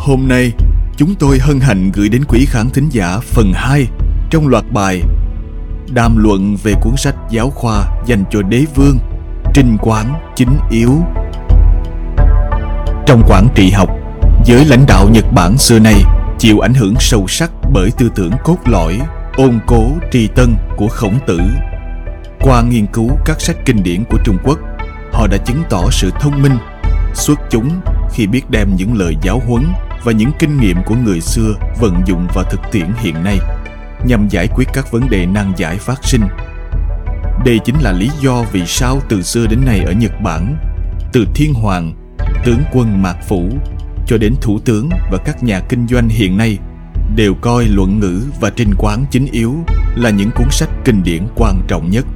Hôm nay, chúng tôi hân hạnh gửi đến quý khán thính giả phần 2 trong loạt bài Đàm luận về cuốn sách giáo khoa dành cho đế vương Trinh Quán Chính Yếu. Trong quản trị học, giới lãnh đạo Nhật Bản xưa nay chịu ảnh hưởng sâu sắc bởi tư tưởng cốt lõi ôn cố trì tân của khổng tử. Qua nghiên cứu các sách kinh điển của trung quốc họ đã chứng tỏ sự thông minh xuất chúng khi biết đem những lời giáo huấn và những kinh nghiệm của người xưa vận dụng vào thực tiễn hiện nay nhằm giải quyết các vấn đề nan giải phát sinh. Đây chính là lý do vì sao từ xưa đến nay ở Nhật Bản, từ thiên hoàng, tướng quân Mạc Phủ cho đến thủ tướng và các nhà kinh doanh hiện nay đều coi luận ngữ và trinh quán chính yếu là những cuốn sách kinh điển quan trọng nhất.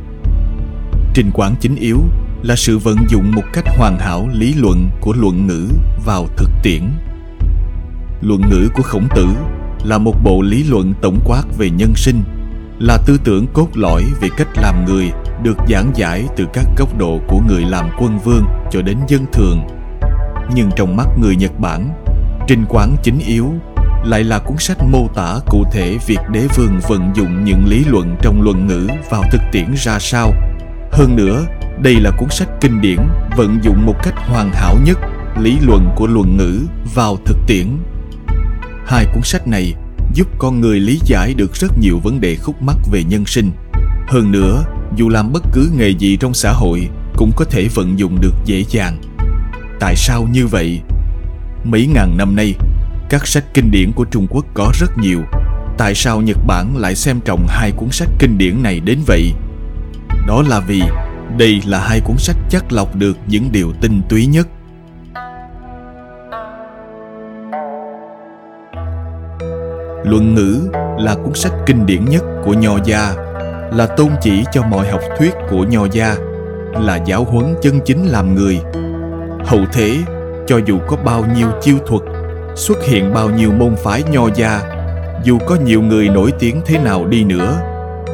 Trinh quán chính yếu là sự vận dụng một cách hoàn hảo lý luận của luận ngữ vào thực tiễn luận ngữ của khổng tử là một bộ lý luận tổng quát về nhân sinh, là tư tưởng cốt lõi về cách làm người, được giảng giải từ các góc độ của người làm quân vương cho đến dân thường. Nhưng trong mắt người nhật bản trinh quán chính yếu lại là cuốn sách mô tả cụ thể việc đế vương vận dụng những lý luận trong luận ngữ vào thực tiễn ra sao. Hơn nữa, đây là cuốn sách kinh điển vận dụng một cách hoàn hảo nhất lý luận của luận ngữ vào thực tiễn. Hai cuốn sách này giúp con người lý giải được rất nhiều vấn đề khúc mắc về nhân sinh. Hơn nữa, dù làm bất cứ nghề gì trong xã hội cũng có thể vận dụng được dễ dàng. Tại sao như vậy? Mấy ngàn năm nay, các sách kinh điển của Trung Quốc có rất nhiều. Tại sao Nhật Bản lại xem trọng hai cuốn sách kinh điển này đến vậy? Đó là vì đây là hai cuốn sách chắc lọc được những điều tinh túy nhất Luận ngữ là cuốn sách kinh điển nhất của Nho gia, là tôn chỉ cho mọi học thuyết của Nho gia, là giáo huấn chân chính làm người. Hậu thế, cho dù có bao nhiêu chiêu thuật, xuất hiện bao nhiêu môn phái Nho gia, dù có nhiều người nổi tiếng thế nào đi nữa,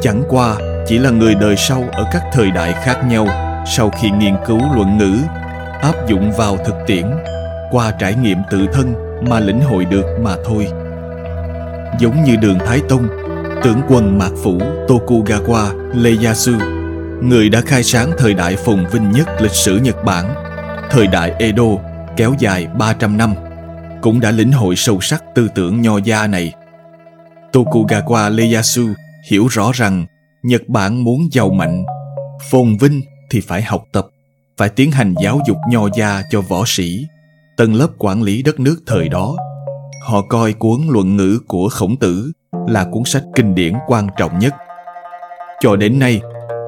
chẳng qua chỉ là người đời sau ở các thời đại khác nhau sau khi nghiên cứu luận ngữ, áp dụng vào thực tiễn, qua trải nghiệm tự thân mà lĩnh hội được mà thôi giống như đường Thái Tông, tướng quân Mạc Phủ Tokugawa Ieyasu, người đã khai sáng thời đại phồn vinh nhất lịch sử Nhật Bản, thời đại Edo kéo dài 300 năm, cũng đã lĩnh hội sâu sắc tư tưởng nho gia này. Tokugawa Ieyasu hiểu rõ rằng Nhật Bản muốn giàu mạnh, phồn vinh thì phải học tập, phải tiến hành giáo dục nho gia cho võ sĩ, tầng lớp quản lý đất nước thời đó họ coi cuốn luận ngữ của khổng tử là cuốn sách kinh điển quan trọng nhất. Cho đến nay,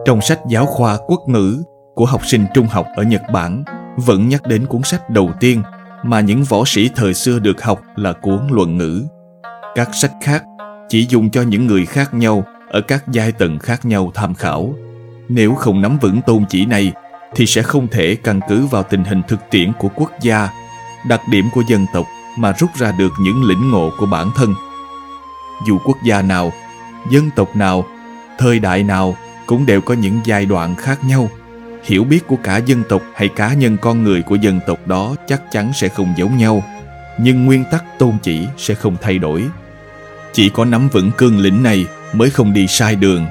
trong sách giáo khoa quốc ngữ của học sinh trung học ở nhật bản, vẫn nhắc đến cuốn sách đầu tiên mà những võ sĩ thời xưa được học là cuốn luận ngữ. Các sách khác chỉ dùng cho những người khác nhau ở các giai tầng khác nhau tham khảo. Nếu không nắm vững tôn chỉ này, thì sẽ không thể căn cứ vào tình hình thực tiễn của quốc gia, đặc điểm của dân tộc mà rút ra được những lĩnh ngộ của bản thân. Dù quốc gia nào, dân tộc nào, thời đại nào cũng đều có những giai đoạn khác nhau. Hiểu biết của cả dân tộc hay cá nhân con người của dân tộc đó chắc chắn sẽ không giống nhau, nhưng nguyên tắc tôn chỉ sẽ không thay đổi. Chỉ có nắm vững cương lĩnh này mới không đi sai đường,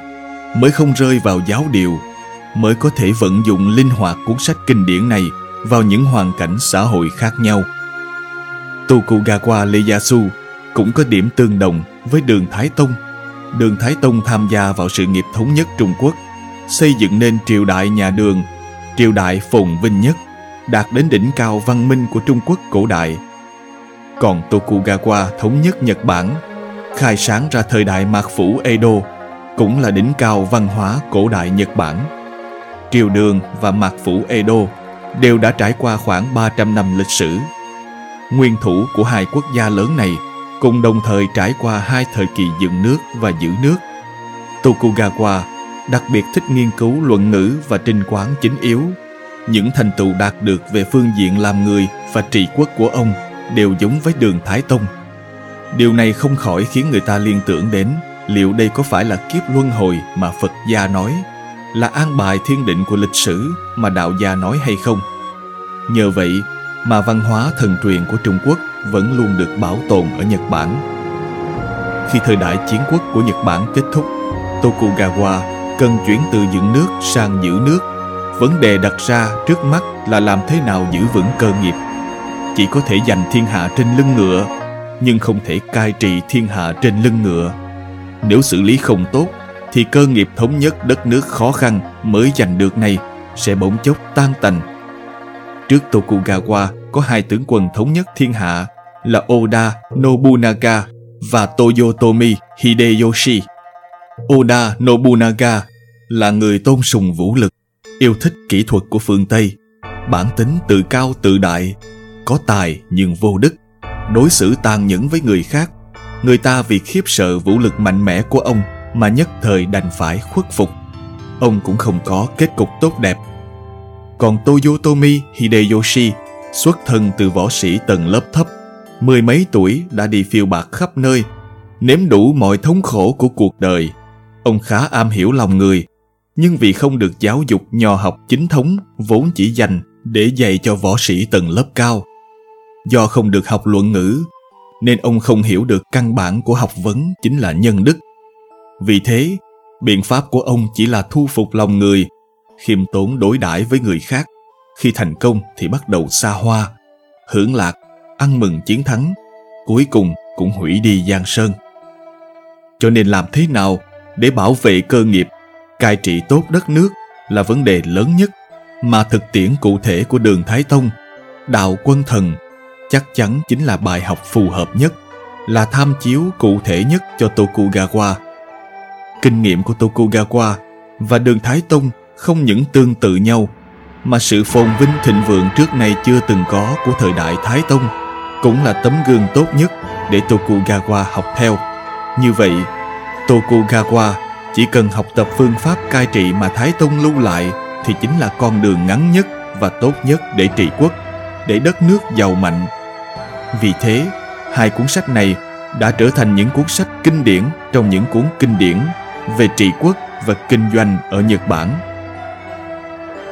mới không rơi vào giáo điều, mới có thể vận dụng linh hoạt cuốn sách kinh điển này vào những hoàn cảnh xã hội khác nhau. Tokugawa Ieyasu cũng có điểm tương đồng với đường Thái Tông. Đường Thái Tông tham gia vào sự nghiệp thống nhất Trung Quốc, xây dựng nên triều đại nhà đường, triều đại phồn vinh nhất, đạt đến đỉnh cao văn minh của Trung Quốc cổ đại. Còn Tokugawa thống nhất Nhật Bản, khai sáng ra thời đại mạc phủ Edo, cũng là đỉnh cao văn hóa cổ đại Nhật Bản. Triều đường và mạc phủ Edo đều đã trải qua khoảng 300 năm lịch sử nguyên thủ của hai quốc gia lớn này cùng đồng thời trải qua hai thời kỳ dựng nước và giữ nước. Tokugawa đặc biệt thích nghiên cứu luận ngữ và trinh quán chính yếu. Những thành tựu đạt được về phương diện làm người và trị quốc của ông đều giống với đường Thái Tông. Điều này không khỏi khiến người ta liên tưởng đến liệu đây có phải là kiếp luân hồi mà Phật gia nói, là an bài thiên định của lịch sử mà đạo gia nói hay không. Nhờ vậy mà văn hóa thần truyền của Trung Quốc vẫn luôn được bảo tồn ở Nhật Bản. Khi thời đại chiến quốc của Nhật Bản kết thúc, Tokugawa cần chuyển từ dựng nước sang giữ nước. Vấn đề đặt ra trước mắt là làm thế nào giữ vững cơ nghiệp. Chỉ có thể giành thiên hạ trên lưng ngựa, nhưng không thể cai trị thiên hạ trên lưng ngựa. Nếu xử lý không tốt, thì cơ nghiệp thống nhất đất nước khó khăn mới giành được này sẽ bỗng chốc tan tành. Trước Tokugawa có hai tướng quân thống nhất thiên hạ là Oda Nobunaga và Toyotomi Hideyoshi. Oda Nobunaga là người tôn sùng vũ lực, yêu thích kỹ thuật của phương Tây, bản tính tự cao tự đại, có tài nhưng vô đức, đối xử tàn nhẫn với người khác. Người ta vì khiếp sợ vũ lực mạnh mẽ của ông mà nhất thời đành phải khuất phục. Ông cũng không có kết cục tốt đẹp. Còn Toyotomi Hideyoshi xuất thân từ võ sĩ tầng lớp thấp, mười mấy tuổi đã đi phiêu bạc khắp nơi, nếm đủ mọi thống khổ của cuộc đời. Ông khá am hiểu lòng người, nhưng vì không được giáo dục nho học chính thống vốn chỉ dành để dạy cho võ sĩ tầng lớp cao. Do không được học luận ngữ, nên ông không hiểu được căn bản của học vấn chính là nhân đức. Vì thế, biện pháp của ông chỉ là thu phục lòng người, khiêm tốn đối đãi với người khác. Khi thành công thì bắt đầu xa hoa, hưởng lạc, ăn mừng chiến thắng, cuối cùng cũng hủy đi giang sơn. Cho nên làm thế nào để bảo vệ cơ nghiệp cai trị tốt đất nước là vấn đề lớn nhất mà thực tiễn cụ thể của đường Thái Tông, đạo quân thần chắc chắn chính là bài học phù hợp nhất, là tham chiếu cụ thể nhất cho Tokugawa. Kinh nghiệm của Tokugawa và đường Thái Tông không những tương tự nhau, mà sự phồn vinh thịnh vượng trước nay chưa từng có của thời đại Thái Tông cũng là tấm gương tốt nhất để Tokugawa học theo. Như vậy, Tokugawa chỉ cần học tập phương pháp cai trị mà Thái Tông lưu lại thì chính là con đường ngắn nhất và tốt nhất để trị quốc, để đất nước giàu mạnh. Vì thế, hai cuốn sách này đã trở thành những cuốn sách kinh điển trong những cuốn kinh điển về trị quốc và kinh doanh ở Nhật Bản.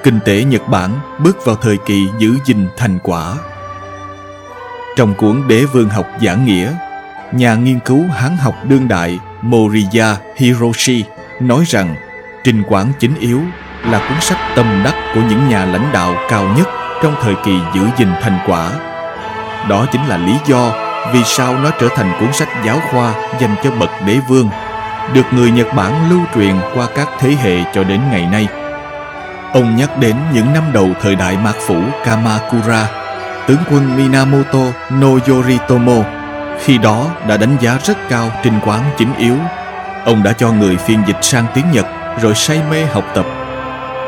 Kinh tế Nhật Bản bước vào thời kỳ giữ gìn thành quả. Trong cuốn Đế vương học giảng nghĩa, nhà nghiên cứu Hán học đương đại Moriya Hiroshi nói rằng Trình Quảng Chính Yếu là cuốn sách tâm đắc của những nhà lãnh đạo cao nhất trong thời kỳ giữ gìn thành quả. Đó chính là lý do vì sao nó trở thành cuốn sách giáo khoa dành cho bậc đế vương, được người Nhật Bản lưu truyền qua các thế hệ cho đến ngày nay. Ông nhắc đến những năm đầu thời đại mạc phủ Kamakura, tướng quân Minamoto no Yoritomo khi đó đã đánh giá rất cao trình quán chính yếu. Ông đã cho người phiên dịch sang tiếng Nhật rồi say mê học tập.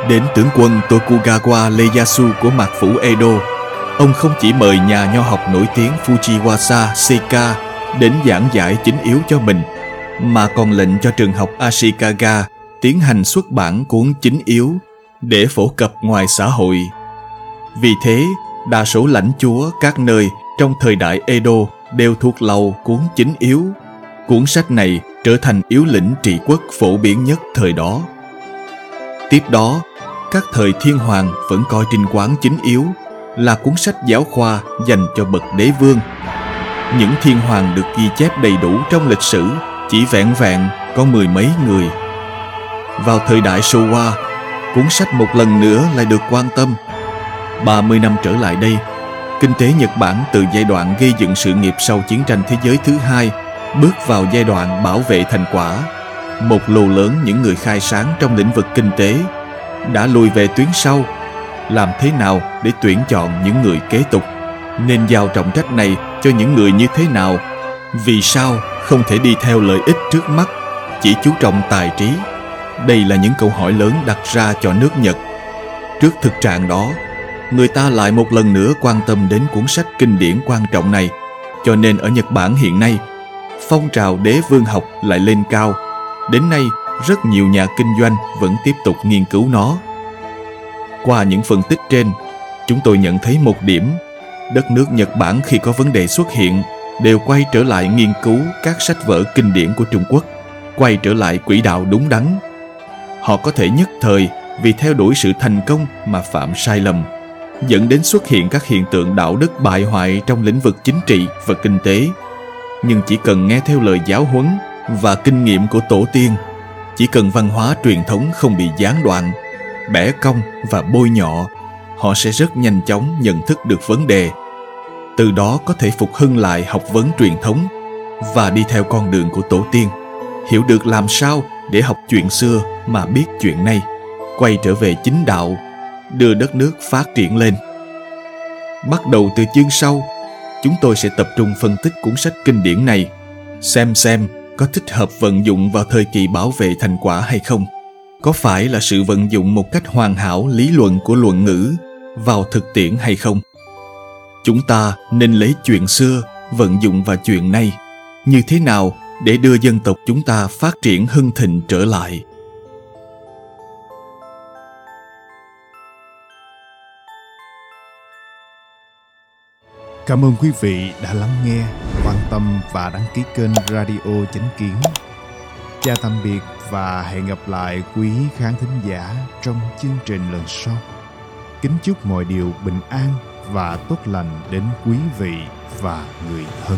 Đến tướng quân Tokugawa Ieyasu của mạc phủ Edo, ông không chỉ mời nhà nho học nổi tiếng Fujiwasa Seika đến giảng giải chính yếu cho mình, mà còn lệnh cho trường học Ashikaga tiến hành xuất bản cuốn chính yếu để phổ cập ngoài xã hội. Vì thế, đa số lãnh chúa các nơi trong thời đại Edo đều thuộc lầu cuốn chính yếu. Cuốn sách này trở thành yếu lĩnh trị quốc phổ biến nhất thời đó. Tiếp đó, các thời thiên hoàng vẫn coi trinh quán chính yếu là cuốn sách giáo khoa dành cho bậc đế vương. Những thiên hoàng được ghi chép đầy đủ trong lịch sử chỉ vẹn vẹn có mười mấy người. Vào thời đại Showa, cuốn sách một lần nữa lại được quan tâm. 30 năm trở lại đây, kinh tế Nhật Bản từ giai đoạn gây dựng sự nghiệp sau chiến tranh thế giới thứ hai bước vào giai đoạn bảo vệ thành quả. Một lô lớn những người khai sáng trong lĩnh vực kinh tế đã lùi về tuyến sau. Làm thế nào để tuyển chọn những người kế tục? Nên giao trọng trách này cho những người như thế nào? Vì sao không thể đi theo lợi ích trước mắt, chỉ chú trọng tài trí? Đây là những câu hỏi lớn đặt ra cho nước Nhật. Trước thực trạng đó, người ta lại một lần nữa quan tâm đến cuốn sách kinh điển quan trọng này. Cho nên ở nhật bản hiện nay phong trào đế vương học lại lên cao. Đến nay rất nhiều nhà kinh doanh vẫn tiếp tục nghiên cứu nó. Qua những phân tích trên chúng tôi nhận thấy một điểm. Đất nước nhật bản khi có vấn đề xuất hiện đều quay trở lại nghiên cứu các sách vở kinh điển của trung quốc quay trở lại quỹ đạo đúng đắn họ có thể nhất thời vì theo đuổi sự thành công mà phạm sai lầm, dẫn đến xuất hiện các hiện tượng đạo đức bại hoại trong lĩnh vực chính trị và kinh tế. Nhưng chỉ cần nghe theo lời giáo huấn và kinh nghiệm của tổ tiên, chỉ cần văn hóa truyền thống không bị gián đoạn, bẻ cong và bôi nhọ, họ sẽ rất nhanh chóng nhận thức được vấn đề. Từ đó có thể phục hưng lại học vấn truyền thống và đi theo con đường của tổ tiên. Hiểu được làm sao để học chuyện xưa mà biết chuyện nay. Quay trở về chính đạo, đưa đất nước phát triển lên. Bắt đầu từ chương sau, chúng tôi sẽ tập trung phân tích cuốn sách kinh điển này, xem xem có thích hợp vận dụng vào thời kỳ bảo vệ thành quả hay không. Có phải là sự vận dụng một cách hoàn hảo lý luận của luận ngữ vào thực tiễn hay không? Chúng ta nên lấy chuyện xưa vận dụng vào chuyện nay như thế nào để đưa dân tộc chúng ta phát triển hưng thịnh trở lại Cảm ơn quý vị đã lắng nghe, quan tâm và đăng ký kênh Radio Chánh Kiến. Chào tạm biệt và hẹn gặp lại quý khán thính giả trong chương trình lần sau. Kính chúc mọi điều bình an và tốt lành đến quý vị và người thân.